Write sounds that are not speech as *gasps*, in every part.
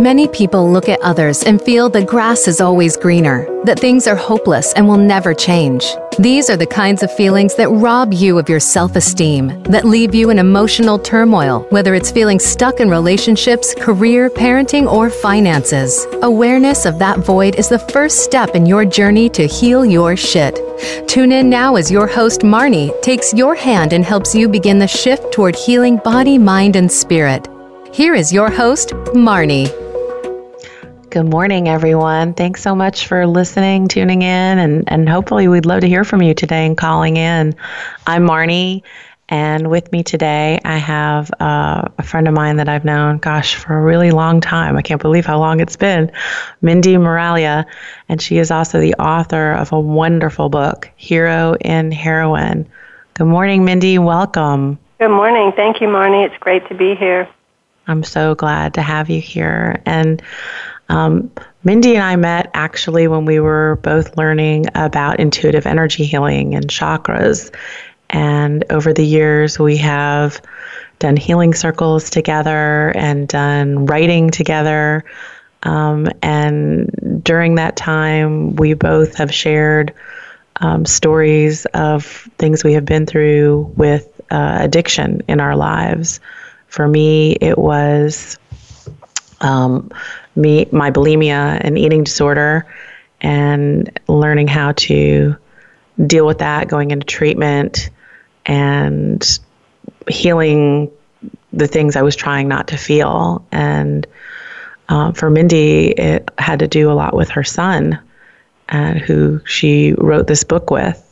Many people look at others and feel the grass is always greener, that things are hopeless and will never change. These are the kinds of feelings that rob you of your self esteem, that leave you in emotional turmoil, whether it's feeling stuck in relationships, career, parenting, or finances. Awareness of that void is the first step in your journey to heal your shit. Tune in now as your host, Marnie, takes your hand and helps you begin the shift toward healing body, mind, and spirit. Here is your host, Marnie. Good morning, everyone. Thanks so much for listening, tuning in, and, and hopefully we'd love to hear from you today and calling in. I'm Marnie, and with me today I have uh, a friend of mine that I've known, gosh, for a really long time. I can't believe how long it's been, Mindy Miralia, and she is also the author of a wonderful book, Hero in Heroin. Good morning, Mindy. Welcome. Good morning. Thank you, Marnie. It's great to be here. I'm so glad to have you here. And um, Mindy and I met actually when we were both learning about intuitive energy healing and chakras. And over the years, we have done healing circles together and done writing together. Um, and during that time, we both have shared um, stories of things we have been through with uh, addiction in our lives. For me, it was um, me my bulimia and eating disorder and learning how to deal with that going into treatment and healing the things I was trying not to feel. And um, for Mindy, it had to do a lot with her son, and who she wrote this book with.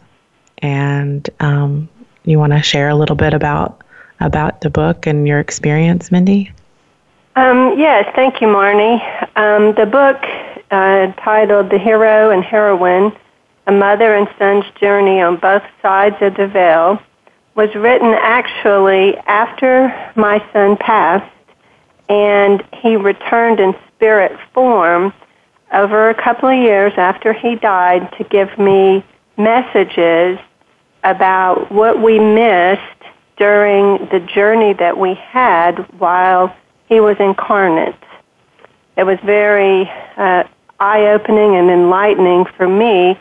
And um, you want to share a little bit about about the book and your experience, Mindy? Um, yes, thank you, Marnie. Um, the book uh, titled The Hero and Heroin A Mother and Son's Journey on Both Sides of the Veil was written actually after my son passed, and he returned in spirit form over a couple of years after he died to give me messages about what we missed during the journey that we had while he was incarnate. It was very uh, eye opening and enlightening for me.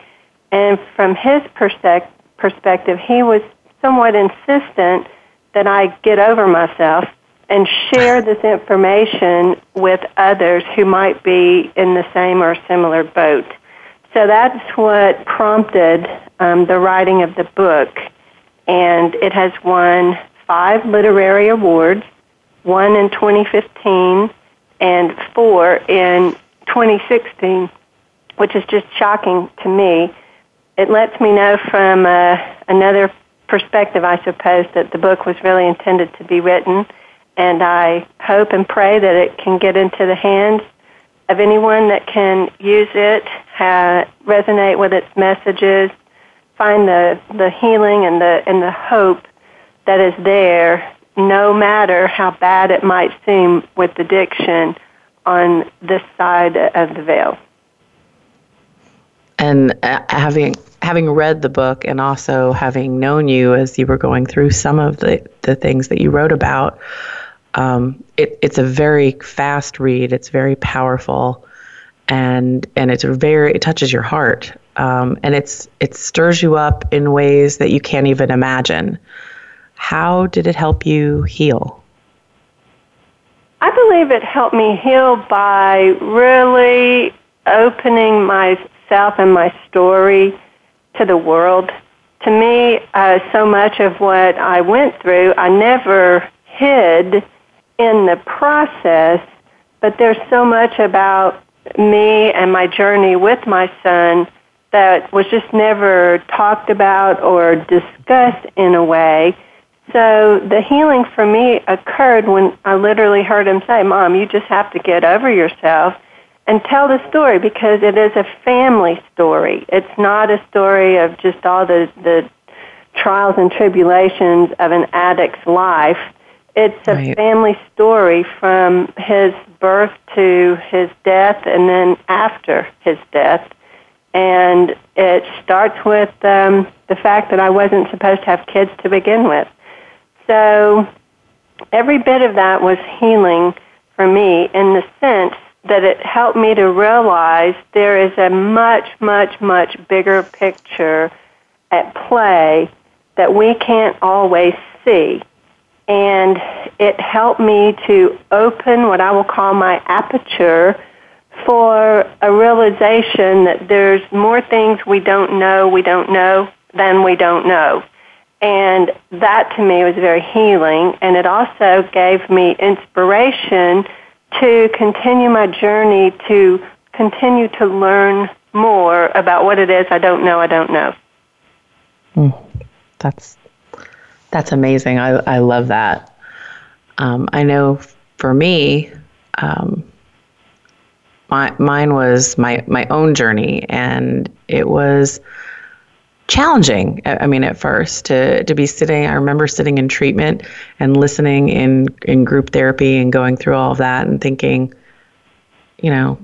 And from his persec- perspective, he was somewhat insistent that I get over myself and share this information with others who might be in the same or similar boat. So that's what prompted um, the writing of the book. And it has won five literary awards one in 2015 and four in 2016, which is just shocking to me. It lets me know from uh, another perspective, I suppose, that the book was really intended to be written, and I hope and pray that it can get into the hands of anyone that can use it, resonate with its messages, find the, the healing and the and the hope that is there no matter how bad it might seem with addiction on this side of the veil. And uh, having having read the book and also having known you as you were going through some of the, the things that you wrote about, um, it, it's a very fast read. It's very powerful, and and it's very it touches your heart, um, and it's it stirs you up in ways that you can't even imagine. How did it help you heal? I believe it helped me heal by really opening myself and my story to the world. To me, uh, so much of what I went through, I never hid in the process, but there's so much about me and my journey with my son that was just never talked about or discussed in a way. So the healing for me occurred when I literally heard him say, Mom, you just have to get over yourself and tell the story because it is a family story. It's not a story of just all the, the trials and tribulations of an addict's life. It's a right. family story from his birth to his death and then after his death. And it starts with um, the fact that I wasn't supposed to have kids to begin with. So every bit of that was healing for me in the sense that it helped me to realize there is a much, much, much bigger picture at play that we can't always see. And it helped me to open what I will call my aperture for a realization that there's more things we don't know, we don't know, than we don't know. And that to me was very healing, and it also gave me inspiration to continue my journey to continue to learn more about what it is I don't know I don't know. Mm, that's that's amazing. I I love that. Um, I know for me, um, my mine was my my own journey, and it was challenging. I mean, at first to to be sitting. I remember sitting in treatment and listening in in group therapy and going through all of that and thinking, you know,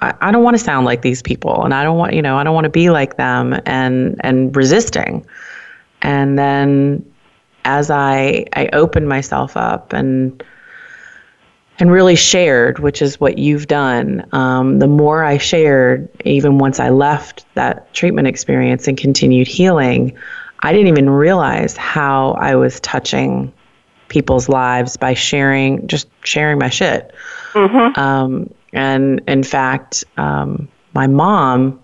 I, I don't want to sound like these people, and I don't want you know I don't want to be like them, and and resisting. And then as I I opened myself up and and really shared, which is what you've done. Um, the more I shared, even once I left that treatment experience and continued healing, I didn't even realize how I was touching people's lives by sharing, just sharing my shit. Mm-hmm. Um, and in fact, um, my mom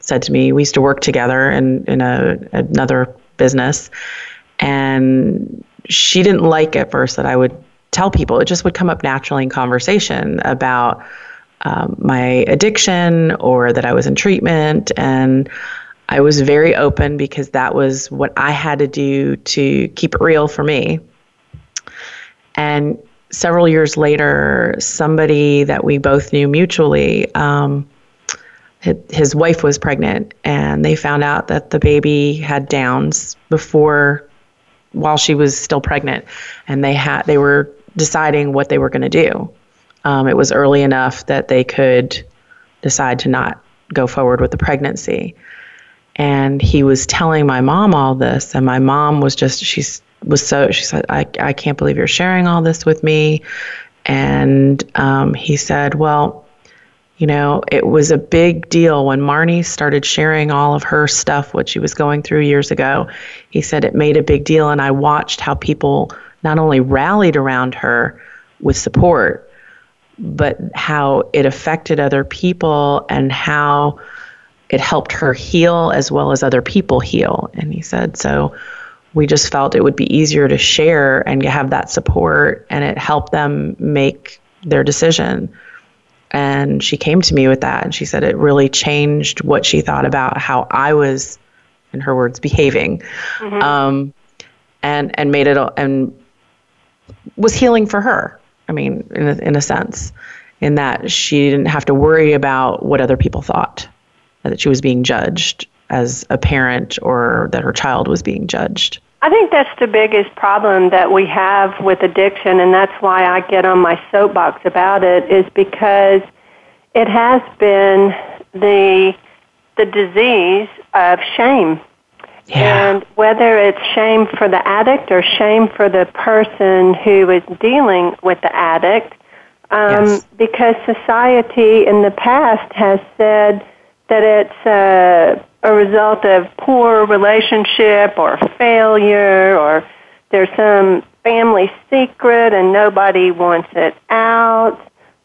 said to me, we used to work together in, in a, another business, and she didn't like at first that I would tell people. It just would come up naturally in conversation about um, my addiction or that I was in treatment. And I was very open because that was what I had to do to keep it real for me. And several years later, somebody that we both knew mutually, um, his wife was pregnant, and they found out that the baby had Downs before, while she was still pregnant, and they had they were deciding what they were going to do. Um, it was early enough that they could decide to not go forward with the pregnancy. And he was telling my mom all this, and my mom was just, she was so, she said, I, I can't believe you're sharing all this with me. And um, he said, Well, you know, it was a big deal when Marnie started sharing all of her stuff, what she was going through years ago. He said it made a big deal, and I watched how people not only rallied around her with support, but how it affected other people and how it helped her heal as well as other people heal. And he said, so we just felt it would be easier to share and have that support, and it helped them make their decision. And she came to me with that, and she said it really changed what she thought about how I was, in her words, behaving, mm-hmm. um, and and made it and was healing for her. I mean, in a, in a sense, in that she didn't have to worry about what other people thought, that she was being judged as a parent or that her child was being judged. I think that's the biggest problem that we have with addiction, and that's why I get on my soapbox about it, is because it has been the the disease of shame yeah. And whether it's shame for the addict or shame for the person who is dealing with the addict, um, yes. because society in the past has said that it's a, a result of poor relationship or failure or there's some family secret and nobody wants it out,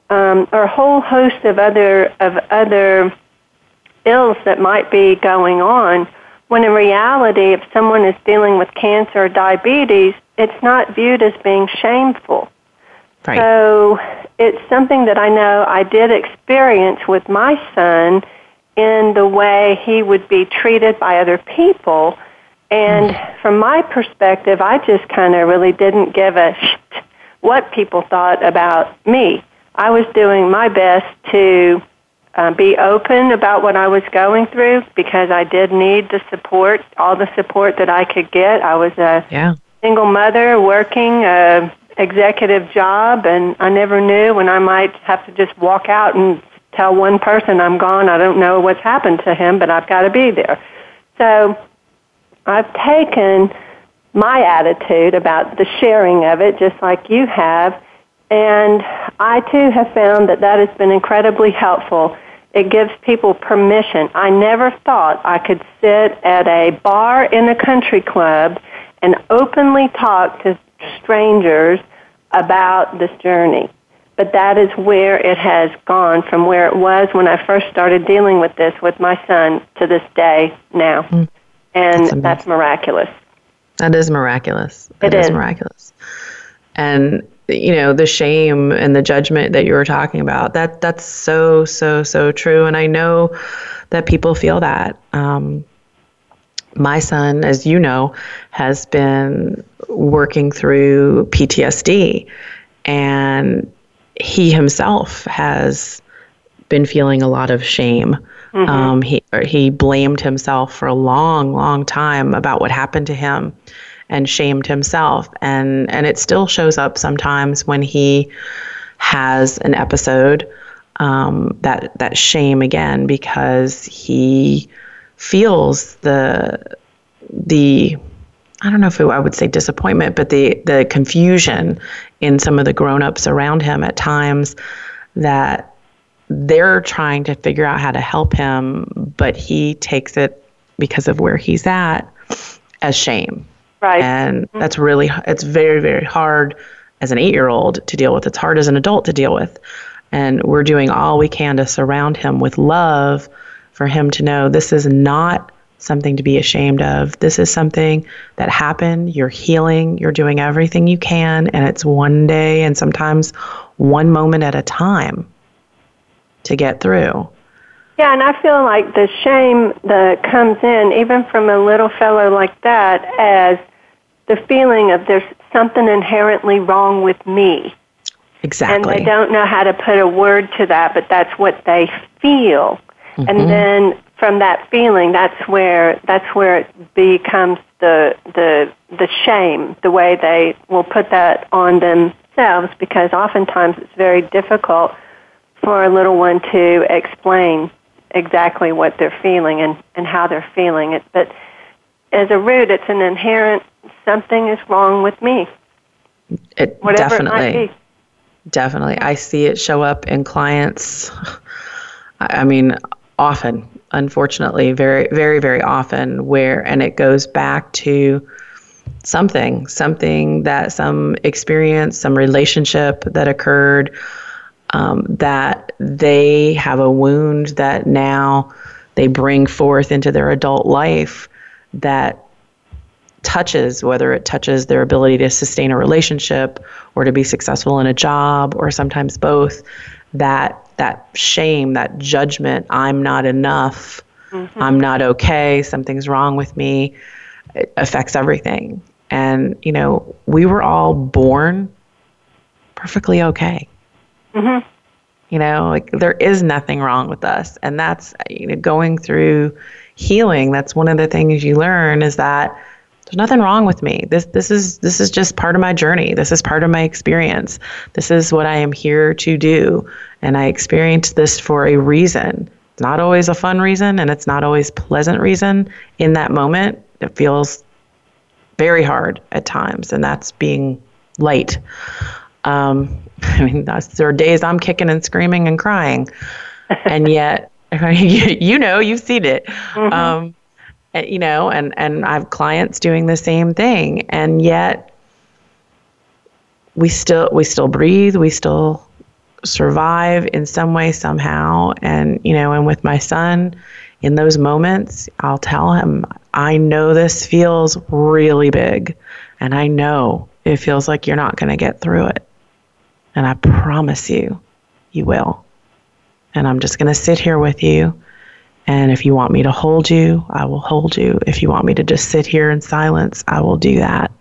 um, or a whole host of other of other ills that might be going on when in reality, if someone is dealing with cancer or diabetes, it's not viewed as being shameful. Right. So it's something that I know I did experience with my son, in the way he would be treated by other people. And mm. from my perspective, I just kind of really didn't give a shit what people thought about me. I was doing my best to uh, be open about what I was going through because I did need the support, all the support that I could get. I was a yeah. single mother working a executive job, and I never knew when I might have to just walk out and tell one person I'm gone. I don't know what's happened to him, but I've got to be there. So I've taken my attitude about the sharing of it, just like you have, and I too have found that that has been incredibly helpful. It gives people permission. I never thought I could sit at a bar in a country club and openly talk to strangers about this journey but that is where it has gone from where it was when I first started dealing with this with my son to this day now. Mm. And that's, that's, miraculous. That is miraculous. That it is. is miraculous. And you know, the shame and the judgment that you were talking about, that that's so, so, so true. And I know that people feel that. Um, my son, as you know, has been working through PTSD. And he himself has been feeling a lot of shame. Mm-hmm. Um, he he blamed himself for a long, long time about what happened to him, and shamed himself. and And it still shows up sometimes when he has an episode um, that that shame again because he feels the the I don't know if it, I would say disappointment, but the the confusion in some of the grown-ups around him at times that they're trying to figure out how to help him, but he takes it because of where he's at as shame. Right. And mm-hmm. that's really it's very very hard as an 8-year-old to deal with. It's hard as an adult to deal with. And we're doing all we can to surround him with love for him to know this is not something to be ashamed of. This is something that happened. You're healing. You're doing everything you can. And it's one day and sometimes one moment at a time to get through. Yeah, and I feel like the shame that comes in, even from a little fellow like that, as the feeling of there's something inherently wrong with me. Exactly. And they don't know how to put a word to that, but that's what they feel. Mm-hmm. And then from that feeling, that's where that's where it becomes the the the shame, the way they will put that on themselves, because oftentimes it's very difficult for a little one to explain exactly what they're feeling and, and how they're feeling it. But as a root, it's an inherent something is wrong with me. It Whatever definitely, it definitely. I see it show up in clients. *laughs* I mean, often unfortunately, very, very, very often, where, and it goes back to something, something that some experience, some relationship that occurred, um, that they have a wound that now they bring forth into their adult life that touches, whether it touches their ability to sustain a relationship or to be successful in a job or sometimes both, that that shame, that judgment, I'm not enough, mm-hmm. I'm not okay, something's wrong with me, it affects everything. And, you know, we were all born perfectly okay. Mm-hmm. You know, like there is nothing wrong with us. And that's, you know, going through healing, that's one of the things you learn is that there's nothing wrong with me. This this is this is just part of my journey. This is part of my experience. This is what I am here to do. And I experienced this for a reason. It's not always a fun reason and it's not always pleasant reason in that moment. It feels very hard at times, and that's being light. Um, *laughs* I mean, there are days I'm kicking and screaming and crying, *laughs* and yet, *laughs* you know, you've seen it. Mm-hmm. Um, Eh, you know, and and I have clients doing the same thing, and yet we still we still breathe, we still survive in some way somehow, and you know, and with my son, in those moments, I'll tell him, I know this feels really big, and I know it feels like you're not going to get through it, and I promise you, you will. And I'm just going to sit here with you And if you want me to hold you, I will hold you. If you want me to just sit here in silence, I will do that.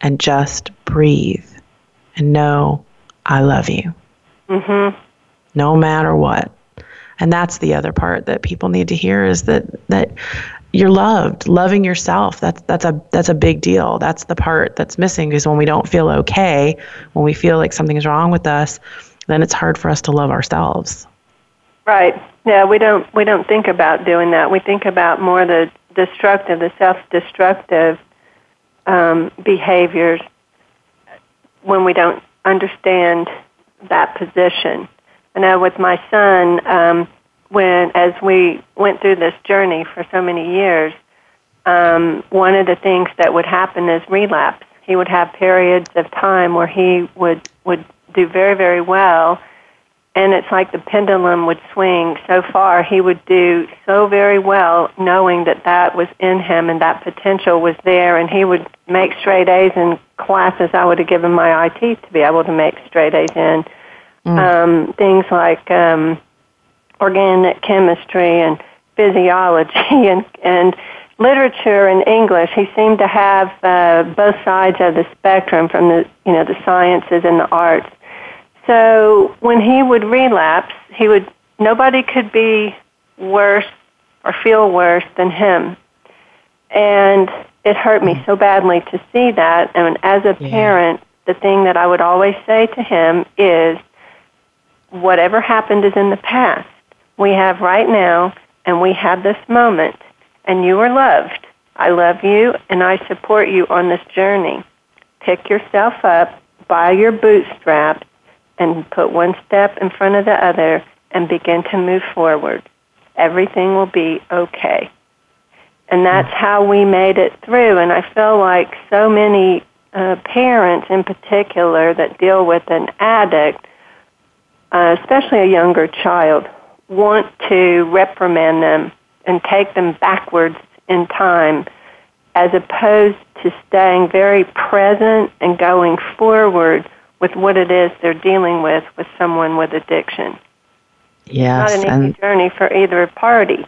And just breathe and know I love you. Mm-hmm. No matter what. And that's the other part that people need to hear is that that you're loved, loving yourself. That's that's a that's a big deal. That's the part that's missing because when we don't feel okay, when we feel like something's wrong with us, then it's hard for us to love ourselves. Right. Yeah, we don't we don't think about doing that. We think about more the destructive, the self-destructive um, behaviors when we don't understand that position. I know with my son, um, when as we went through this journey for so many years, um, one of the things that would happen is relapse. He would have periods of time where he would would do very very well, and it's like the pendulum would swing so far. He would do so very well, knowing that that was in him and that potential was there, and he would make straight A's in classes I would have given my IT to be able to make straight A's in. Mm. Um, things like um, organic chemistry and physiology *laughs* and and literature and English. He seemed to have uh, both sides of the spectrum from the you know the sciences and the arts. So when he would relapse, he would nobody could be worse or feel worse than him. And it hurt me so badly to see that. And as a yeah. parent, the thing that I would always say to him is, whatever happened is in the past we have right now, and we have this moment, and you are loved. I love you, and I support you on this journey. Pick yourself up by your bootstraps and put one step in front of the other and begin to move forward. Everything will be okay. And that's how we made it through. And I feel like so many uh, parents in particular that deal with an addict, uh, especially a younger child, want to reprimand them and take them backwards in time as opposed to staying very present and going forward with what it is they're dealing with with someone with addiction. Yes, it's not an easy journey for either party,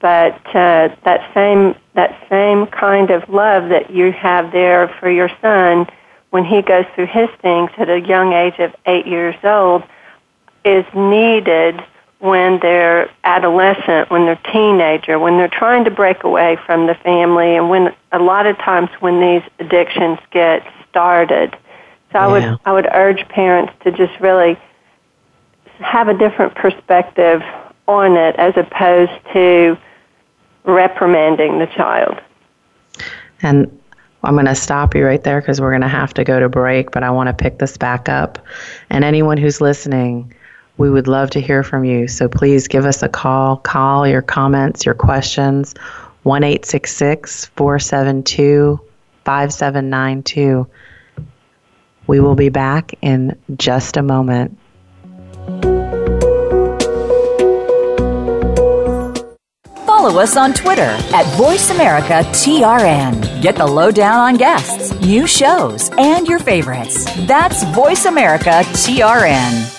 but uh, that same that same kind of love that you have there for your son when he goes through his things at a young age of eight years old is needed when they're adolescent, when they're teenager, when they're trying to break away from the family, and when a lot of times when these addictions get started. So I would I would urge parents to just really have a different perspective on it as opposed to reprimanding the child. And I'm going to stop you right there because we're going to have to go to break, but I want to pick this back up. And anyone who's listening, we would love to hear from you. So please give us a call. Call your comments, your questions, 1 472 5792. We will be back in just a moment. Follow us on Twitter at VoiceAmericaTRN. Get the lowdown on guests, new shows, and your favorites. That's VoiceAmericaTRN.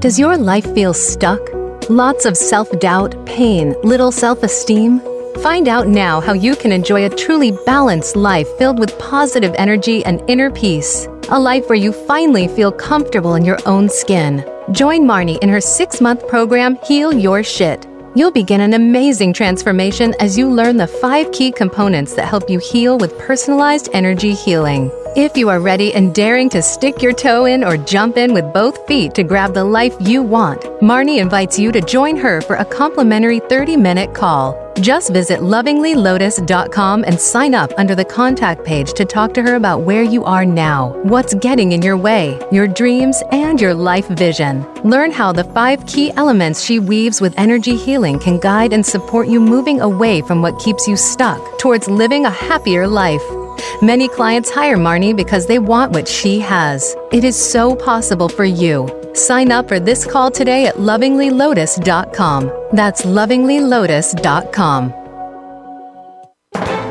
Does your life feel stuck? Lots of self doubt, pain, little self esteem? Find out now how you can enjoy a truly balanced life filled with positive energy and inner peace. A life where you finally feel comfortable in your own skin. Join Marnie in her six month program, Heal Your Shit. You'll begin an amazing transformation as you learn the five key components that help you heal with personalized energy healing. If you are ready and daring to stick your toe in or jump in with both feet to grab the life you want, Marnie invites you to join her for a complimentary 30 minute call. Just visit lovinglylotus.com and sign up under the contact page to talk to her about where you are now, what's getting in your way, your dreams, and your life vision. Learn how the five key elements she weaves with energy healing can guide and support you moving away from what keeps you stuck towards living a happier life. Many clients hire Marnie because they want what she has. It is so possible for you. Sign up for this call today at lovinglylotus.com. That's lovinglylotus.com.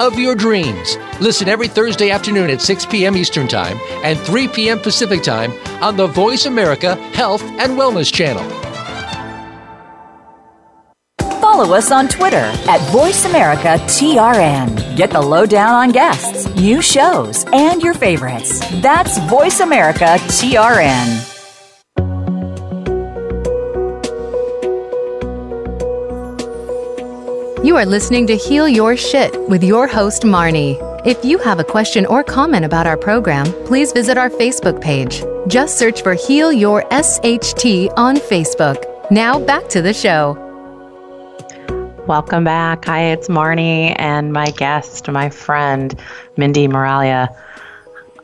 of your dreams. Listen every Thursday afternoon at 6 p.m. Eastern Time and 3 p.m. Pacific Time on the Voice America Health and Wellness Channel. Follow us on Twitter at VoiceAmericaTRN. Get the lowdown on guests, new shows, and your favorites. That's Voice You are listening to Heal Your Shit with your host, Marnie. If you have a question or comment about our program, please visit our Facebook page. Just search for Heal Your SHT on Facebook. Now back to the show. Welcome back. Hi, it's Marnie and my guest, my friend, Mindy Miralia.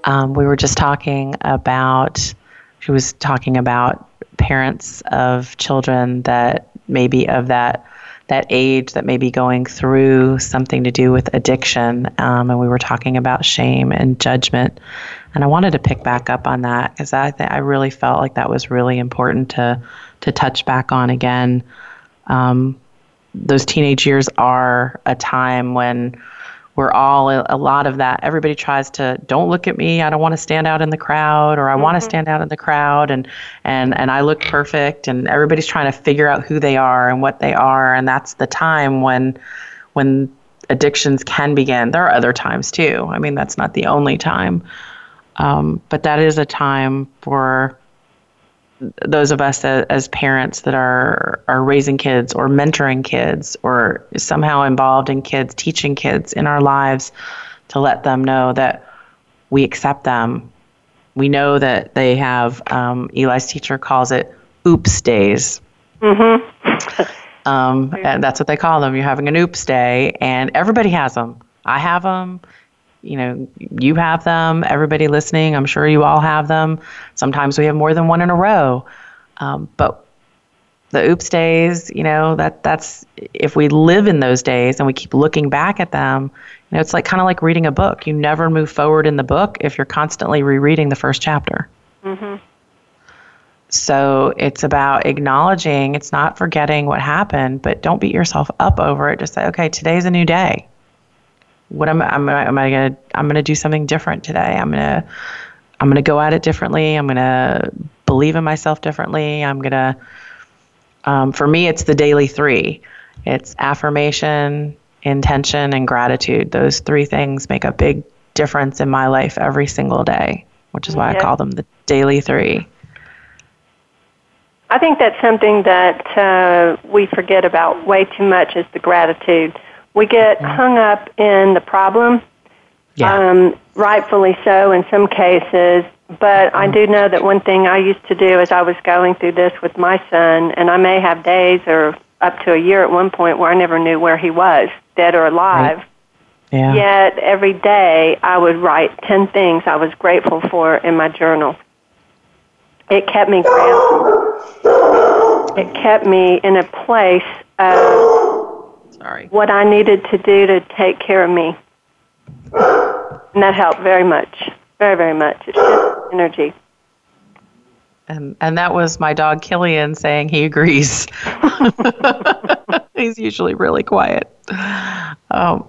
Um, we were just talking about, she was talking about parents of children that maybe of that that age that may be going through something to do with addiction. Um, and we were talking about shame and judgment. And I wanted to pick back up on that because I, th- I really felt like that was really important to, to touch back on again. Um, those teenage years are a time when we're all a lot of that. Everybody tries to don't look at me. I don't want to stand out in the crowd or i mm-hmm. want to stand out in the crowd and and and i look perfect and everybody's trying to figure out who they are and what they are and that's the time when when addictions can begin. There are other times too. I mean that's not the only time. Um, but that is a time for those of us as, as, parents that are are raising kids or mentoring kids or somehow involved in kids, teaching kids in our lives, to let them know that we accept them. We know that they have. Um, Eli's teacher calls it "oops days." Mm-hmm. um, and that's what they call them. You're having an oops day, and everybody has them. I have them you know, you have them, everybody listening, I'm sure you all have them. Sometimes we have more than one in a row. Um, but the oops days, you know, that that's if we live in those days and we keep looking back at them, you know, it's like kind of like reading a book. You never move forward in the book if you're constantly rereading the first chapter. Mm-hmm. So it's about acknowledging, it's not forgetting what happened, but don't beat yourself up over it. Just say, okay, today's a new day what am, am, am I going to, I'm going to do something different today. I'm going to, I'm going to go at it differently. I'm going to believe in myself differently. I'm going to, um, for me, it's the daily three. It's affirmation, intention, and gratitude. Those three things make a big difference in my life every single day, which is why I call them the daily three. I think that's something that uh, we forget about way too much is the gratitude. We get mm-hmm. hung up in the problem, yeah. um, rightfully so in some cases. But I mm-hmm. do know that one thing I used to do as I was going through this with my son, and I may have days or up to a year at one point where I never knew where he was, dead or alive. Right. Yeah. Yet every day I would write 10 things I was grateful for in my journal. It kept me grounded. It kept me in a place of Sorry. What I needed to do to take care of me. And that helped very much. Very, very much. It's just energy. And and that was my dog Killian saying he agrees. *laughs* He's usually really quiet. Um,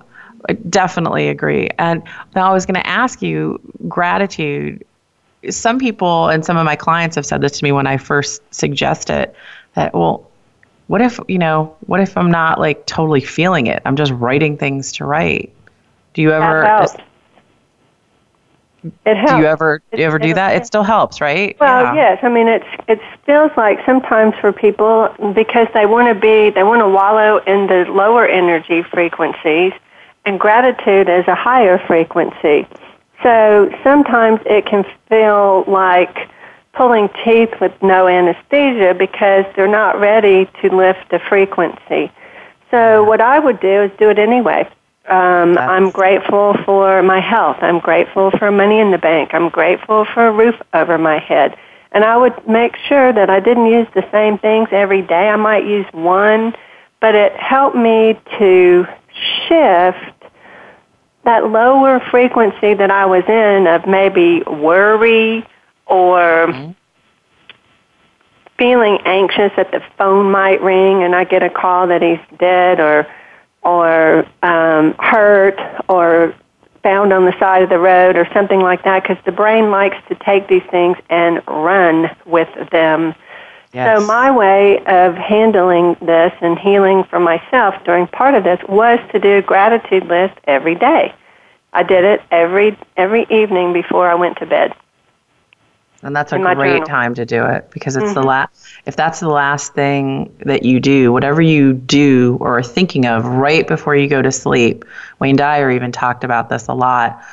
I definitely agree. And now I was going to ask you gratitude. Some people and some of my clients have said this to me when I first suggest it that, well, what if you know what if i'm not like totally feeling it? I'm just writing things to write. Do you ever it helps. do you ever do you ever do that? It still helps right? Well yeah. yes. I mean it's it feels like sometimes for people because they want to be they want to wallow in the lower energy frequencies and gratitude is a higher frequency. So sometimes it can feel like pulling teeth with no anesthesia because they're not ready to lift the frequency. So what I would do is do it anyway. Um, I'm grateful for my health. I'm grateful for money in the bank. I'm grateful for a roof over my head. And I would make sure that I didn't use the same things every day. I might use one, but it helped me to shift that lower frequency that I was in of maybe worry or mm-hmm. feeling anxious that the phone might ring and I get a call that he's dead or or um, hurt or found on the side of the road or something like that because the brain likes to take these things and run with them. Yes. So my way of handling this and healing for myself during part of this was to do a gratitude list every day. I did it every every evening before I went to bed. And that's a great journal. time to do it because it's mm-hmm. the last if that's the last thing that you do, whatever you do or are thinking of right before you go to sleep. Wayne Dyer even talked about this a lot.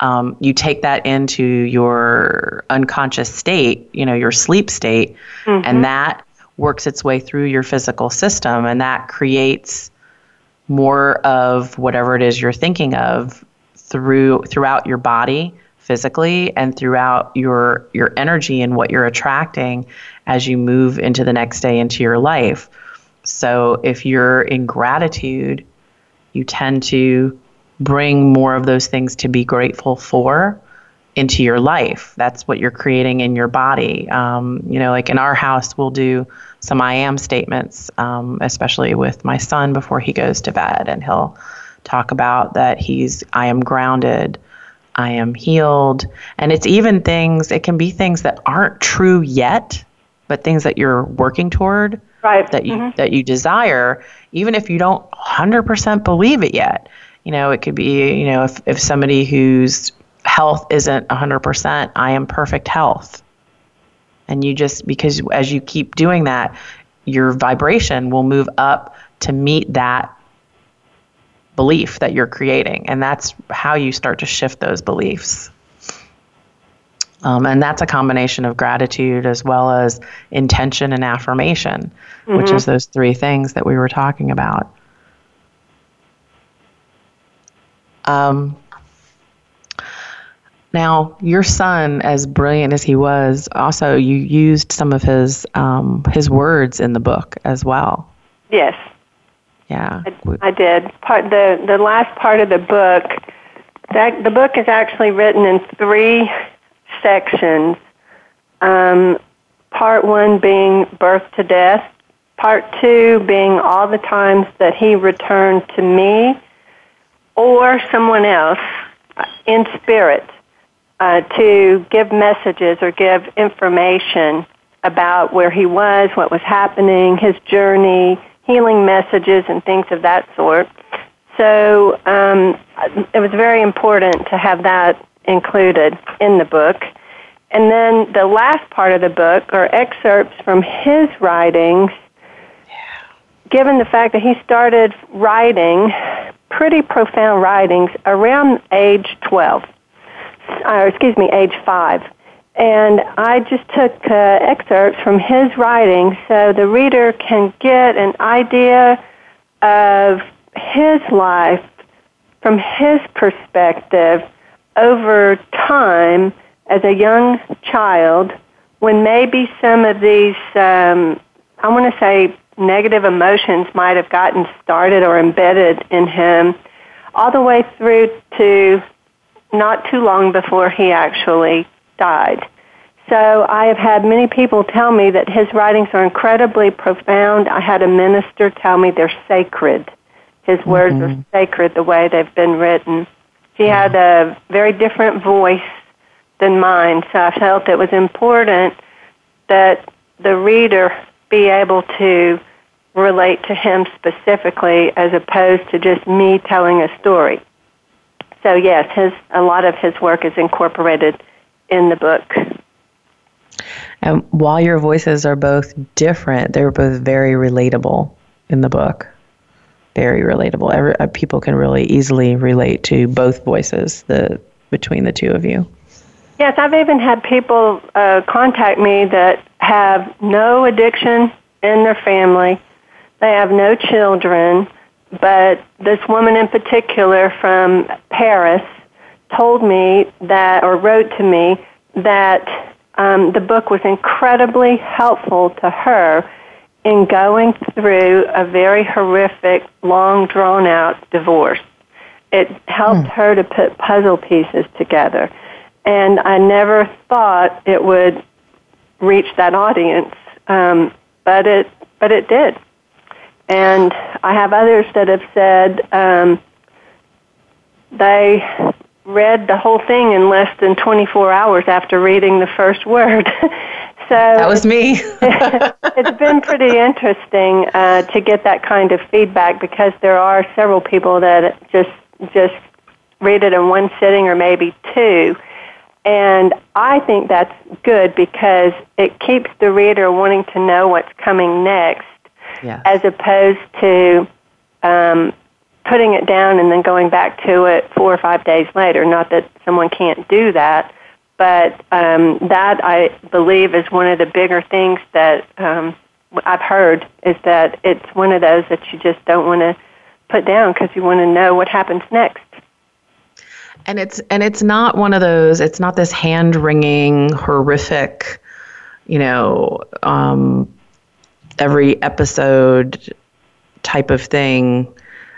Um, you take that into your unconscious state, you know, your sleep state, mm-hmm. and that works its way through your physical system, and that creates more of whatever it is you're thinking of through throughout your body physically and throughout your your energy and what you're attracting as you move into the next day into your life. So if you're in gratitude, you tend to bring more of those things to be grateful for into your life. That's what you're creating in your body. Um, you know, like in our house, we'll do some I am statements, um, especially with my son before he goes to bed, and he'll talk about that he's I am grounded. I am healed. And it's even things, it can be things that aren't true yet, but things that you're working toward. Right. That you mm-hmm. that you desire, even if you don't 100% believe it yet. You know, it could be, you know, if, if somebody whose health isn't 100%, I am perfect health. And you just, because as you keep doing that, your vibration will move up to meet that belief that you're creating. And that's how you start to shift those beliefs. Um, and that's a combination of gratitude as well as intention and affirmation, mm-hmm. which is those three things that we were talking about. Um, now, your son, as brilliant as he was, also you used some of his um, his words in the book as well. Yes. Yeah. I, did. Part the the last part of the book. That the book is actually written in three sections. Um, part one being birth to death. Part two being all the times that he returned to me or someone else in spirit uh, to give messages or give information about where he was, what was happening, his journey, healing messages and things of that sort. So um, it was very important to have that included in the book. And then the last part of the book are excerpts from his writings, given the fact that he started writing pretty profound writings around age 12, or excuse me, age 5. And I just took uh, excerpts from his writing so the reader can get an idea of his life from his perspective over time as a young child when maybe some of these, um, I want to say, negative emotions might have gotten started or embedded in him all the way through to not too long before he actually died. So I have had many people tell me that his writings are incredibly profound. I had a minister tell me they're sacred. His mm-hmm. words are sacred the way they've been written. He had a very different voice than mine, so I felt it was important that the reader be able to relate to him specifically as opposed to just me telling a story. So yes, his a lot of his work is incorporated in the book. And while your voices are both different, they're both very relatable in the book. Very relatable. Every, uh, people can really easily relate to both voices the between the two of you. Yes, I've even had people uh, contact me that have no addiction in their family. They have no children, but this woman in particular from Paris told me that, or wrote to me, that um, the book was incredibly helpful to her in going through a very horrific, long drawn out divorce. It helped mm. her to put puzzle pieces together. And I never thought it would reach that audience, um, but it but it did. And I have others that have said um, they read the whole thing in less than 24 hours after reading the first word. *laughs* so that was me. *laughs* it's been pretty interesting uh, to get that kind of feedback because there are several people that just just read it in one sitting or maybe two. And I think that's good because it keeps the reader wanting to know what's coming next, yeah. as opposed to um, putting it down and then going back to it four or five days later. Not that someone can't do that, but um, that I believe is one of the bigger things that um, I've heard is that it's one of those that you just don't want to put down because you want to know what happens next. And it's and it's not one of those. It's not this hand wringing, horrific, you know, um, every episode type of thing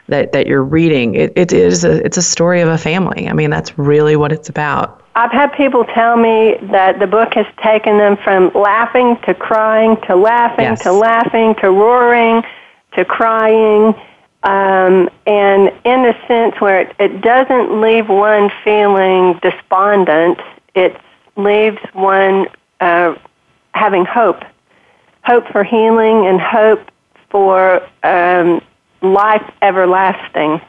that, that you're reading. It, it is a it's a story of a family. I mean, that's really what it's about. I've had people tell me that the book has taken them from laughing to crying to laughing yes. to laughing to roaring to crying. Um, and in a sense where it, it doesn't leave one feeling despondent, it leaves one uh, having hope hope for healing and hope for um, life everlasting.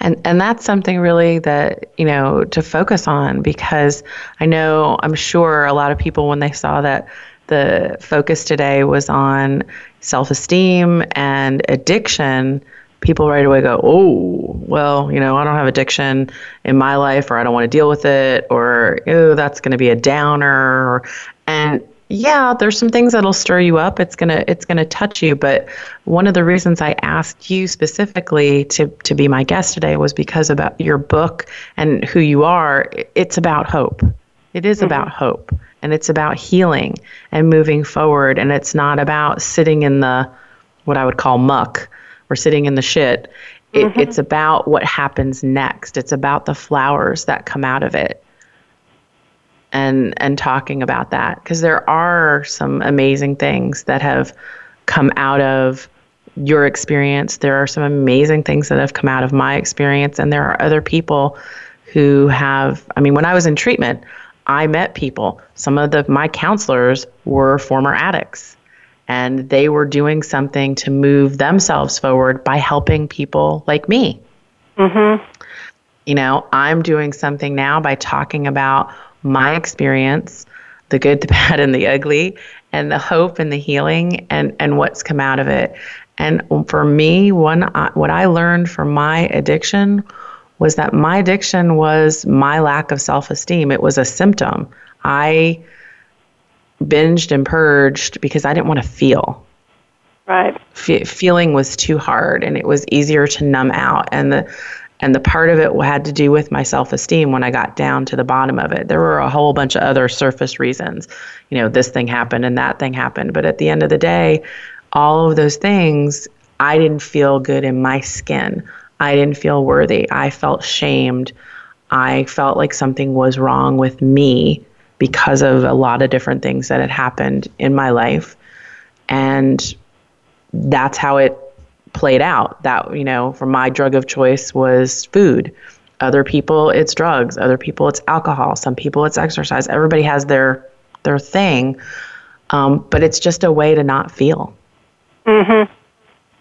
And and that's something really that, you know, to focus on because I know I'm sure a lot of people when they saw that the focus today was on self-esteem and addiction, people right away go, "Oh, well, you know, I don't have addiction in my life or I don't want to deal with it or oh, that's going to be a downer." And yeah, there's some things that'll stir you up. It's gonna it's gonna touch you. But one of the reasons I asked you specifically to to be my guest today was because about your book and who you are. It's about hope. It is mm-hmm. about hope, and it's about healing and moving forward. And it's not about sitting in the what I would call muck or sitting in the shit. It, mm-hmm. It's about what happens next. It's about the flowers that come out of it and and talking about that because there are some amazing things that have come out of your experience. There are some amazing things that have come out of my experience, and there are other people who have. I mean, when I was in treatment, I met people. Some of the my counselors were former addicts, and they were doing something to move themselves forward by helping people like me. Mm-hmm. You know, I'm doing something now by talking about my experience, the good, *laughs* the bad, and the ugly, and the hope and the healing, and and what's come out of it. And for me, one what I learned from my addiction was that my addiction was my lack of self-esteem. It was a symptom. I binged and purged because I didn't want to feel. Right. Feeling was too hard, and it was easier to numb out. And the and the part of it had to do with my self esteem when I got down to the bottom of it. There were a whole bunch of other surface reasons. You know, this thing happened and that thing happened. But at the end of the day, all of those things, I didn't feel good in my skin. I didn't feel worthy. I felt shamed. I felt like something was wrong with me because of a lot of different things that had happened in my life. And that's how it played out. That, you know, for my drug of choice was food. Other people it's drugs, other people it's alcohol, some people it's exercise. Everybody has their their thing. Um, but it's just a way to not feel. Mhm.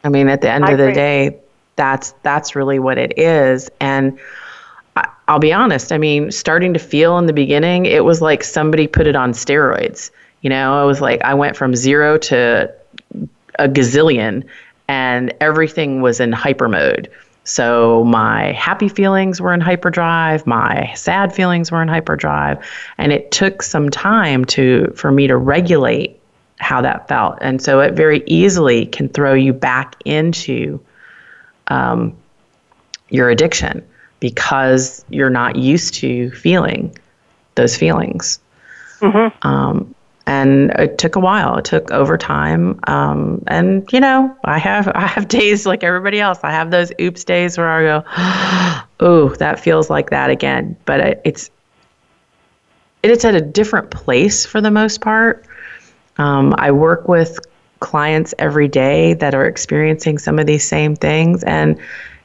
I mean, at the end I of the agree. day, that's that's really what it is and I, I'll be honest, I mean, starting to feel in the beginning, it was like somebody put it on steroids. You know, it was like I went from 0 to a gazillion and everything was in hyper mode. So my happy feelings were in hyperdrive, my sad feelings were in hyperdrive, and it took some time to for me to regulate how that felt. And so it very easily can throw you back into um, your addiction because you're not used to feeling those feelings. Mm-hmm. Um, and it took a while. It took over time. Um, and you know, I have I have days like everybody else. I have those oops days where I go, *gasps* oh, that feels like that again. But it, it's it's at a different place for the most part. Um, I work with clients every day that are experiencing some of these same things, and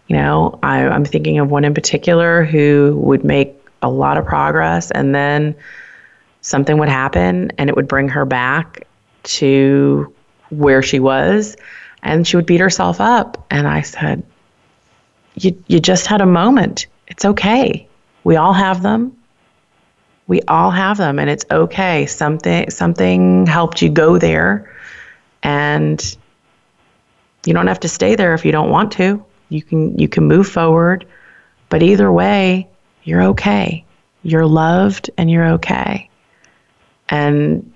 you know, I, I'm thinking of one in particular who would make a lot of progress and then something would happen and it would bring her back to where she was and she would beat herself up. And i said you you just had a moment. It's okay. We all have them. We all have them and it's okay. Something something helped you go there. And you don't have to stay there if you don't want to. You can you can move forward. But either way you're okay. You're loved and you're okay and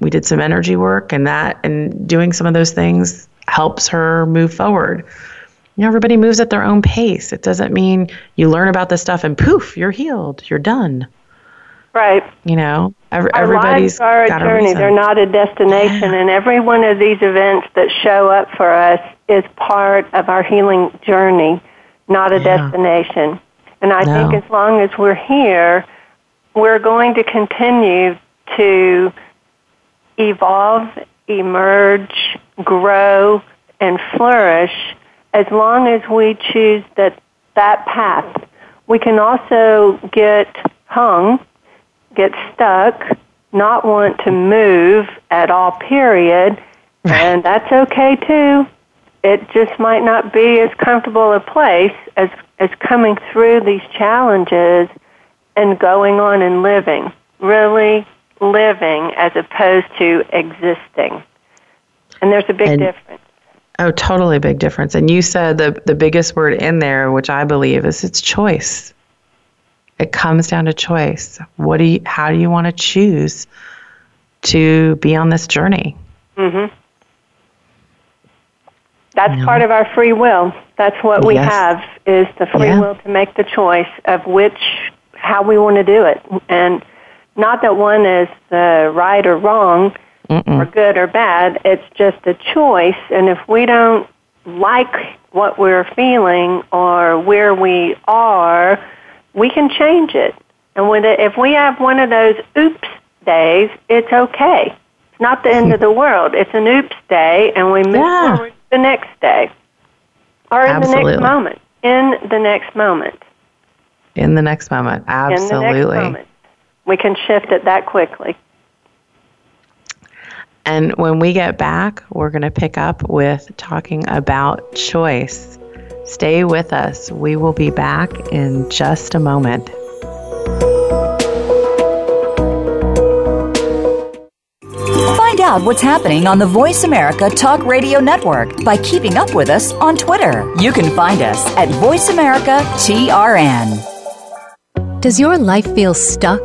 we did some energy work and that and doing some of those things helps her move forward. You know everybody moves at their own pace. It doesn't mean you learn about this stuff and poof you're healed you're done. Right. You know every, Our everybody's are a journey. they're not a destination and every one of these events that show up for us is part of our healing journey not a yeah. destination. And i no. think as long as we're here we're going to continue to evolve, emerge, grow, and flourish as long as we choose that, that path. We can also get hung, get stuck, not want to move at all, period, *laughs* and that's okay too. It just might not be as comfortable a place as, as coming through these challenges and going on and living, really living as opposed to existing. And there's a big and, difference. Oh, totally big difference. And you said the the biggest word in there, which I believe is it's choice. It comes down to choice. What do you how do you want to choose to be on this journey? Mhm. That's part of our free will. That's what we yes. have is the free yeah. will to make the choice of which how we want to do it. And not that one is uh, right or wrong Mm-mm. or good or bad. It's just a choice. And if we don't like what we're feeling or where we are, we can change it. And when it, if we have one of those oops days, it's okay. It's not the end of the world. It's an oops day, and we move yeah. forward the next day or in Absolutely. the next moment. In the next moment. In the next moment. Absolutely. In the next moment. We can shift it that quickly. And when we get back, we're going to pick up with talking about choice. Stay with us. We will be back in just a moment. Find out what's happening on the Voice America Talk Radio Network by keeping up with us on Twitter. You can find us at Voice America TRN. Does your life feel stuck?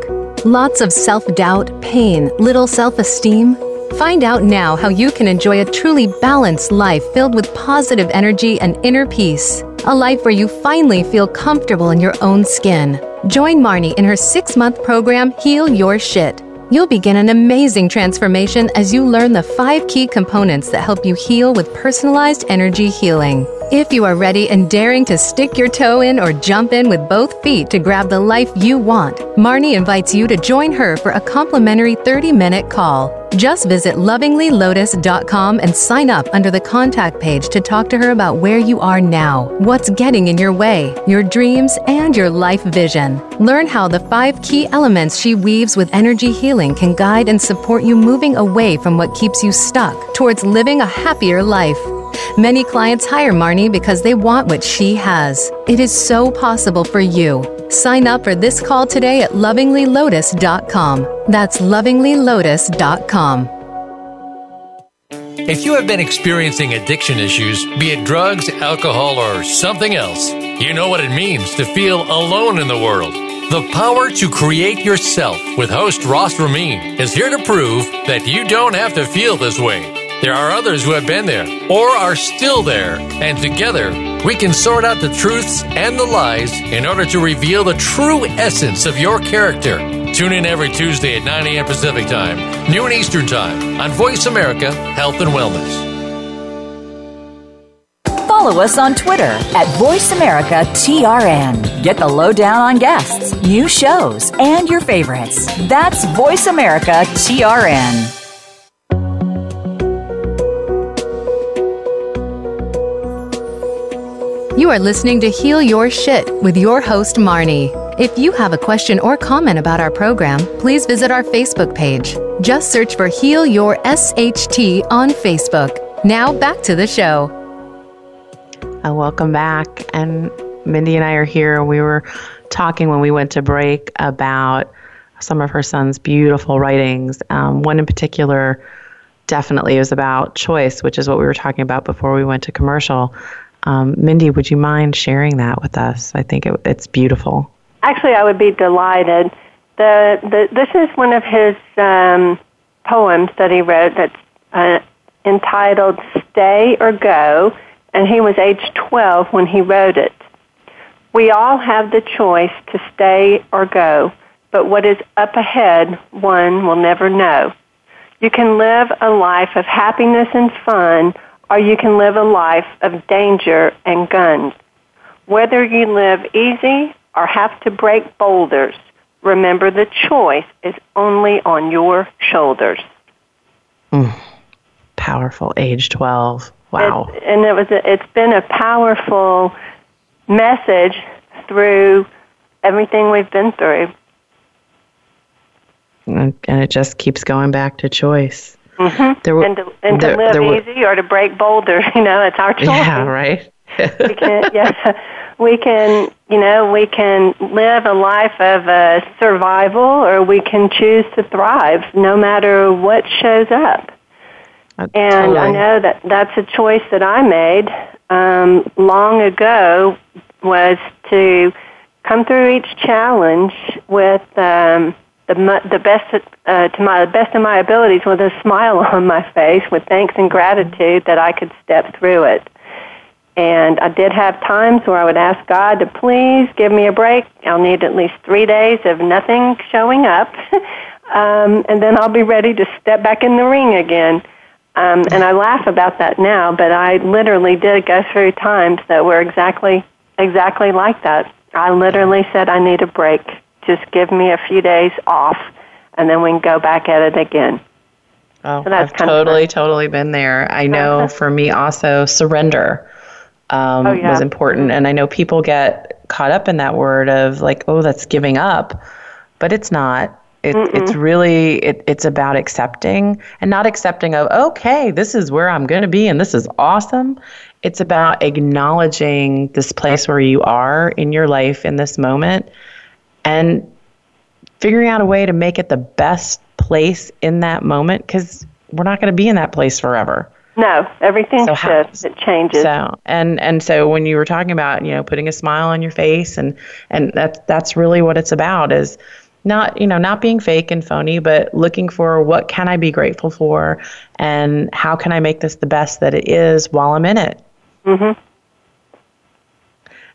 Lots of self doubt, pain, little self esteem? Find out now how you can enjoy a truly balanced life filled with positive energy and inner peace. A life where you finally feel comfortable in your own skin. Join Marnie in her six month program, Heal Your Shit. You'll begin an amazing transformation as you learn the five key components that help you heal with personalized energy healing. If you are ready and daring to stick your toe in or jump in with both feet to grab the life you want, Marnie invites you to join her for a complimentary 30 minute call. Just visit lovinglylotus.com and sign up under the contact page to talk to her about where you are now, what's getting in your way, your dreams, and your life vision. Learn how the five key elements she weaves with energy healing can guide and support you moving away from what keeps you stuck towards living a happier life. Many clients hire Marnie because they want what she has. It is so possible for you. Sign up for this call today at lovinglylotus.com. That's lovinglylotus.com. If you have been experiencing addiction issues, be it drugs, alcohol, or something else, you know what it means to feel alone in the world. The Power to Create Yourself with host Ross Ramin is here to prove that you don't have to feel this way. There are others who have been there or are still there, and together we can sort out the truths and the lies in order to reveal the true essence of your character Tune in every Tuesday at 9 a.m. Pacific Time, noon Eastern Time on Voice America Health and Wellness. Follow us on Twitter at VoiceAmericaTRN. Get the lowdown on guests, new shows, and your favorites. That's VoiceAmericaTRN. You are listening to Heal Your Shit with your host, Marnie. If you have a question or comment about our program, please visit our Facebook page. Just search for Heal Your SHT on Facebook. Now back to the show. Uh, welcome back. And Mindy and I are here. We were talking when we went to break about some of her son's beautiful writings. Um, one in particular definitely was about choice, which is what we were talking about before we went to commercial. Um, Mindy, would you mind sharing that with us? I think it, it's beautiful. Actually, I would be delighted. The, the this is one of his um, poems that he wrote that's uh, entitled "Stay or Go," and he was age 12 when he wrote it. We all have the choice to stay or go, but what is up ahead, one will never know. You can live a life of happiness and fun or you can live a life of danger and guns. Whether you live easy or have to break boulders, remember the choice is only on your shoulders. Mm. Powerful, age 12. Wow. And it was a, it's been a powerful message through everything we've been through. And it just keeps going back to choice. Mm-hmm. There were, and to, and there, to live easy or to break boulders, *laughs* you know, it's our choice. Yeah, right. we can, *laughs* yeah, we can, you know, we can live a life of uh, survival, or we can choose to thrive, no matter what shows up. And totally. I know that that's a choice that I made um, long ago was to come through each challenge with um, the the best uh, to my best of my abilities with a smile *laughs* on my face, with thanks and gratitude that I could step through it. And I did have times where I would ask God to please give me a break. I'll need at least three days of nothing showing up, *laughs* um, and then I'll be ready to step back in the ring again. Um, and I laugh about that now, but I literally did go through times that were exactly exactly like that. I literally said I need a break just give me a few days off, and then we can go back at it again. Oh, so I've totally, totally been there. I know uh-huh. for me also, surrender um, oh, yeah. was important. And I know people get caught up in that word of like, oh, that's giving up. But it's not. It, it's really it, it's about accepting and not accepting of okay this is where i'm going to be and this is awesome it's about acknowledging this place where you are in your life in this moment and figuring out a way to make it the best place in that moment because we're not going to be in that place forever. No, everything so shifts. it changes. So and and so when you were talking about you know putting a smile on your face and and that's that's really what it's about is not you know not being fake and phony but looking for what can I be grateful for and how can I make this the best that it is while I'm in it. Mhm.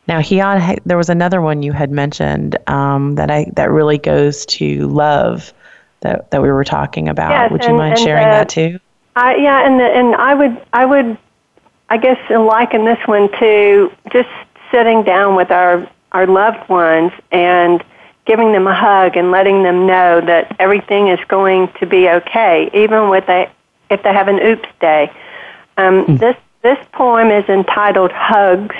Now, Hian, there was another one you had mentioned um, that I that really goes to love that that we were talking about. Yes, would you and, mind and, sharing uh, that too? I, yeah, and and I would I would I guess liken this one to just sitting down with our our loved ones and giving them a hug and letting them know that everything is going to be okay, even with a if they have an oops day. Um, mm. This this poem is entitled "Hugs."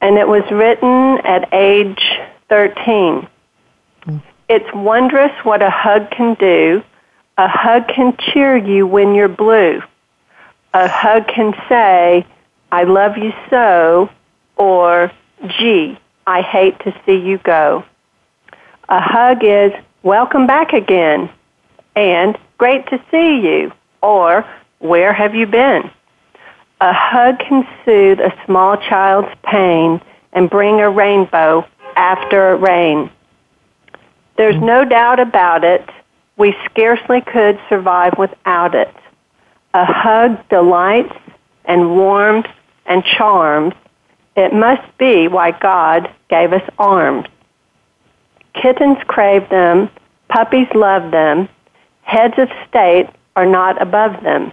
And it was written at age 13. Mm. It's wondrous what a hug can do. A hug can cheer you when you're blue. A hug can say, I love you so, or, gee, I hate to see you go. A hug is, welcome back again, and great to see you, or, where have you been? A hug can soothe a small child's pain and bring a rainbow after a rain. There's no doubt about it. We scarcely could survive without it. A hug delights and warms and charms. It must be why God gave us arms. Kittens crave them, Puppies love them. Heads of state are not above them.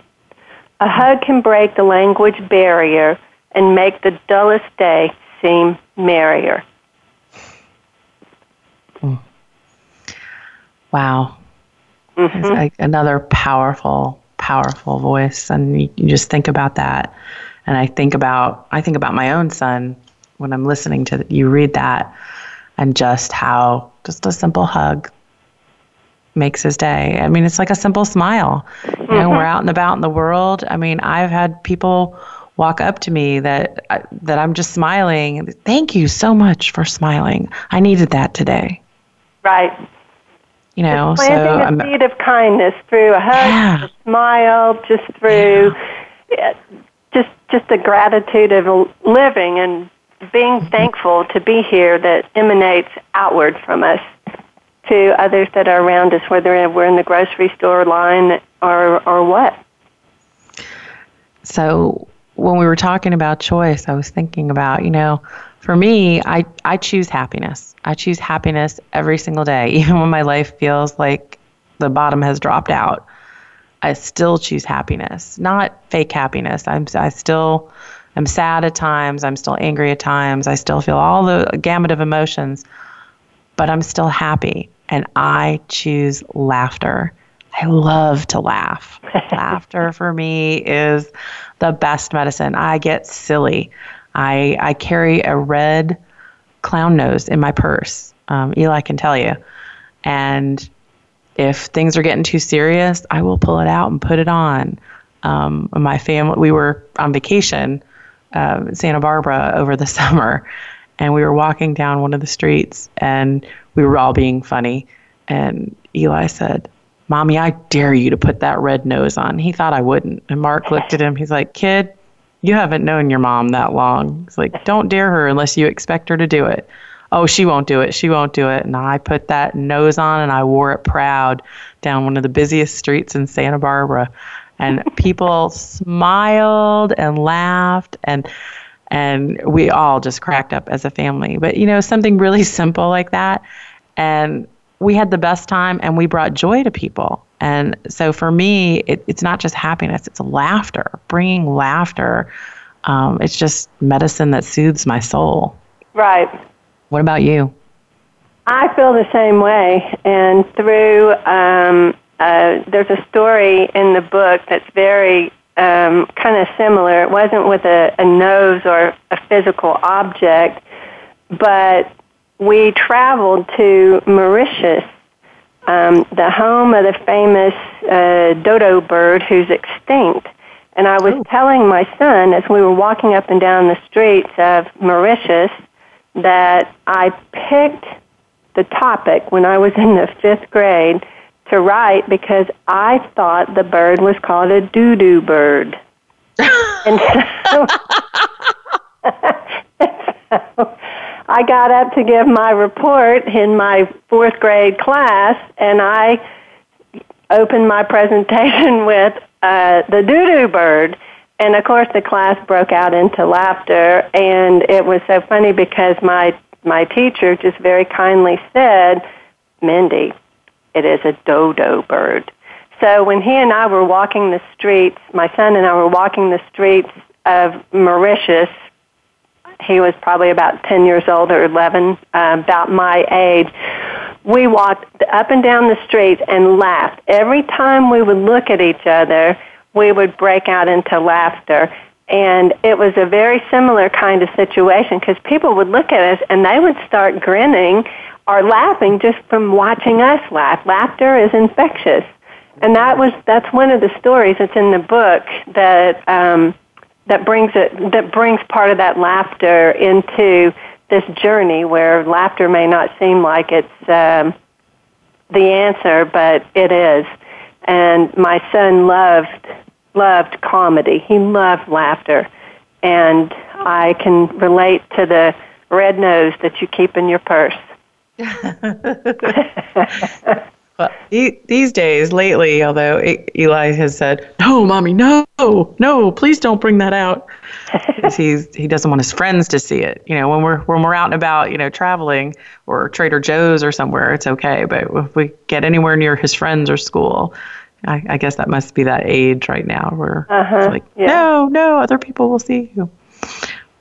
A hug can break the language barrier and make the dullest day seem merrier. Wow. Mm-hmm. Like another powerful, powerful voice. And you, you just think about that. And I think about I think about my own son when I'm listening to you read that and just how just a simple hug makes his day. I mean, it's like a simple smile. You know, mm-hmm. we're out and about in the world. I mean, I've had people walk up to me that that I'm just smiling. Thank you so much for smiling. I needed that today. Right. You know, just planting so a I'm, seed of kindness through a hug, yeah. a smile, just through yeah. just just the gratitude of living and being mm-hmm. thankful to be here that emanates outward from us to others that are around us, whether we're in the grocery store line or or what. So when we were talking about choice, I was thinking about, you know, for me, I, I choose happiness. I choose happiness every single day, *laughs* even when my life feels like the bottom has dropped out. I still choose happiness, not fake happiness. I'm I still I'm sad at times, I'm still angry at times, I still feel all the gamut of emotions, but I'm still happy and I choose laughter. I love to laugh. *laughs* Laughter for me is the best medicine. I get silly. I I carry a red clown nose in my purse. Um, Eli can tell you. And if things are getting too serious, I will pull it out and put it on. Um, my family, we were on vacation uh, in Santa Barbara over the *laughs* summer, and we were walking down one of the streets, and we were all being funny. And Eli said, Mommy, I dare you to put that red nose on. He thought I wouldn't. And Mark looked at him. He's like, Kid, you haven't known your mom that long. He's like, Don't dare her unless you expect her to do it. Oh, she won't do it. She won't do it. And I put that nose on and I wore it proud down one of the busiest streets in Santa Barbara. And people *laughs* smiled and laughed and and we all just cracked up as a family. But you know, something really *laughs* simple like that. And we had the best time and we brought joy to people. And so for me, it, it's not just happiness, it's laughter, bringing laughter. Um, it's just medicine that soothes my soul. Right. What about you? I feel the same way. And through, um, uh, there's a story in the book that's very um, kind of similar. It wasn't with a, a nose or a physical object, but we traveled to Mauritius, um, the home of the famous uh, dodo bird who's extinct. And I was oh. telling my son as we were walking up and down the streets of Mauritius that I picked the topic when I was in the fifth grade to write because I thought the bird was called a doo doo bird. *laughs* and so, so I got up to give my report in my fourth grade class, and I opened my presentation *laughs* with uh, the doo doo bird. And of course, the class broke out into laughter, and it was so funny because my my teacher just very kindly said, "Mindy, it is a dodo bird." So when he and I were walking the streets, my son and I were walking the streets of Mauritius he was probably about 10 years old or 11, uh, about my age. We walked up and down the streets and laughed. Every time we would look at each other, we would break out into laughter. And it was a very similar kind of situation because people would look at us and they would start grinning or laughing just from watching us laugh. Laughter is infectious. And that was that's one of the stories that's in the book that um, that brings it that brings part of that laughter into this journey where laughter may not seem like it's um, the answer, but it is. And my son loved loved comedy. He loved laughter, and I can relate to the red nose that you keep in your purse. *laughs* Well, these days, lately, although Eli has said, "No, mommy, no, no, please don't bring that out," *laughs* he's he doesn't want his friends to see it. You know, when we're when we're out and about, you know, traveling or Trader Joe's or somewhere, it's okay. But if we get anywhere near his friends or school, I, I guess that must be that age right now where uh-huh, it's like, yeah. no, no, other people will see you.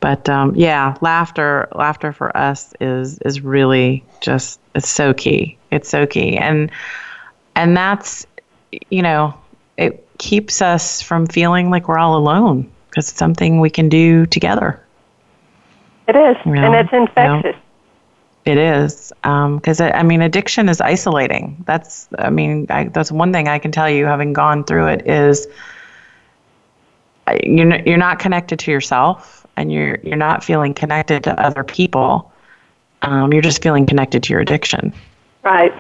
But um, yeah, laughter, laughter for us is is really just it's so key. It's so key, and and that's you know it keeps us from feeling like we're all alone because it's something we can do together. It is, you know, and it's infectious. It is because um, I mean, addiction is isolating. That's I mean, I, that's one thing I can tell you, having gone through it, is you're you're not connected to yourself, and you're you're not feeling connected to other people. Um, you're just feeling connected to your addiction. Right,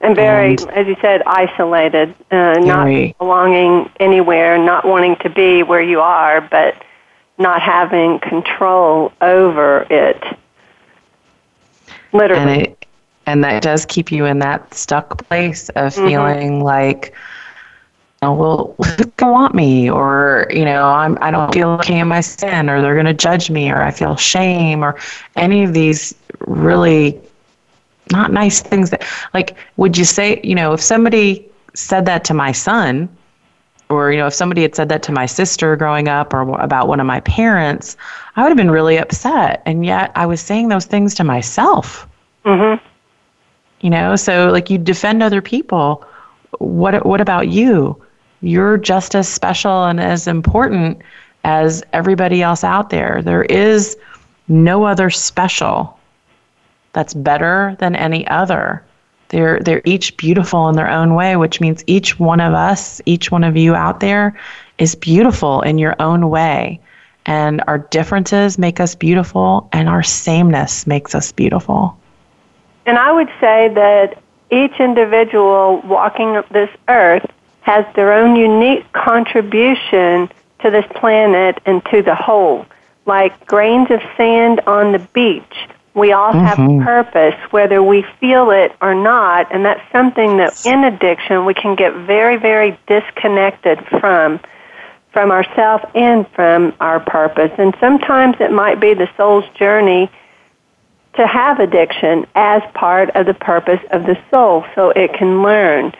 and very, and, as you said, isolated, uh, not belonging anywhere, not wanting to be where you are, but not having control over it. Literally. And, it, and that does keep you in that stuck place of mm-hmm. feeling like, oh, well, *laughs* who's gonna want me, or you know, I'm I don't feel okay in my sin, or they're gonna judge me, or I feel shame, or any of these really not nice things that like would you say you know if somebody said that to my son or you know if somebody had said that to my sister growing up or about one of my parents i would have been really upset. And yet i was saying those things to myself. Mm-hmm. you know so like you defend other people. What what about you? You're just as special and as important as everybody else out there. There is no other special that's better than any other they're they're each beautiful in their own way, which means each one of us, each one of you out there is beautiful in your own way. And our differences make us beautiful and our sameness makes us beautiful. And I would say that each individual walking this earth has their own unique contribution to this planet and to the whole. Like grains of sand on the beach we all have mm-hmm. purpose, whether we feel it or not, and that's something that in addiction we can get very, very disconnected from, from ourselves and from our purpose. And sometimes it might be the soul's journey to have addiction as part of the purpose of the soul so it can learn.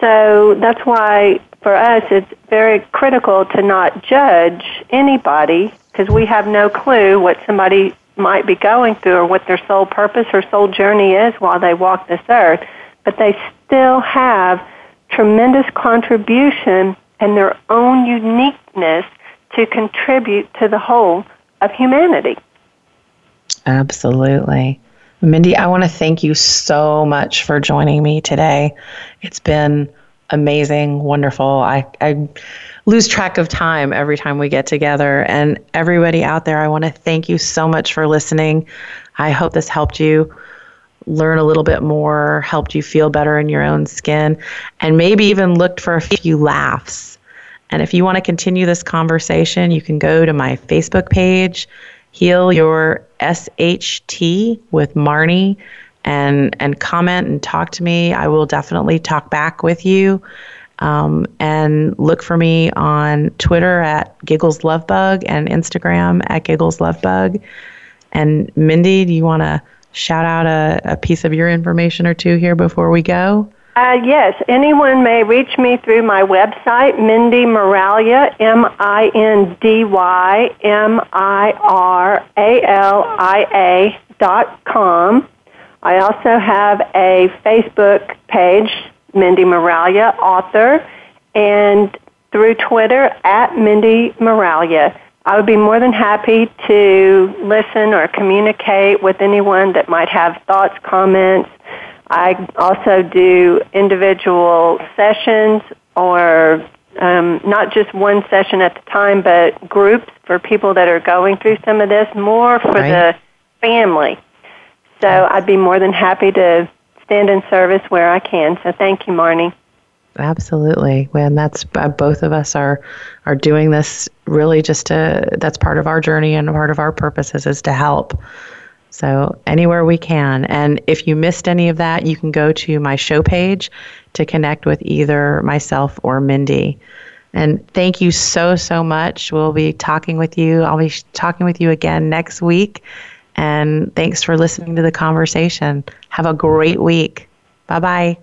So that's why for us it's very critical to not judge anybody because we have no clue what somebody might be going through or what their soul purpose or soul journey is while they walk this earth, but they still have tremendous contribution and their own uniqueness to contribute to the whole of humanity. Absolutely. Mindy, I want to thank you so much for joining me today. It's been amazing, wonderful. I, I lose track of time every time we get together. And everybody out there, I want to thank you so much for listening. I hope this helped you learn a little bit more, helped you feel better in your own skin, and maybe even looked for a few laughs. And if you want to continue this conversation, you can go to my Facebook page, Heal Your SHT with Marnie, and, and comment and talk to me. I will definitely talk back with you. Um, and look for me on Twitter at Giggles Lovebug and Instagram at Giggles Lovebug. And Mindy, do you want to shout out a, a, piece of your information or two here before we go? Uh, yes, anyone may reach me through my website, Mindy Miralia, M I N D Y M I R A L I A dot com. I also have a Facebook page Mindy Miralia, author, and through Twitter at Mindy Miralia. I would be more than happy to listen or communicate with anyone that might have thoughts, comments. I also do individual sessions or um, not just one session at the time, but groups for people that are going through some of this, more for right. the family. So I'd be more than happy to stand in service where I can. So thank you, Marnie. Absolutely. And that's uh, both of us are are doing this really just to that's part of our journey and part of our purposes is to help. So anywhere we can. And if you missed any of that, you can go to my show page to connect with either myself or Mindy. And thank you so, so much. We'll be talking with you. I'll be talking with you again next week. And thanks for listening to the conversation. Have a great week. Bye bye.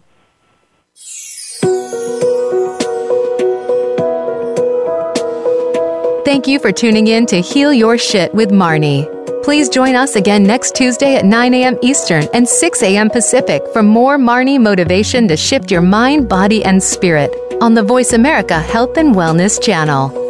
Thank you for tuning in to Heal Your Shit with Marnie. Please join us again next Tuesday at 9 a.m. Eastern and 6 a.m. Pacific for more Marnie motivation to shift your mind, body, and spirit on the Voice America Health and Wellness channel.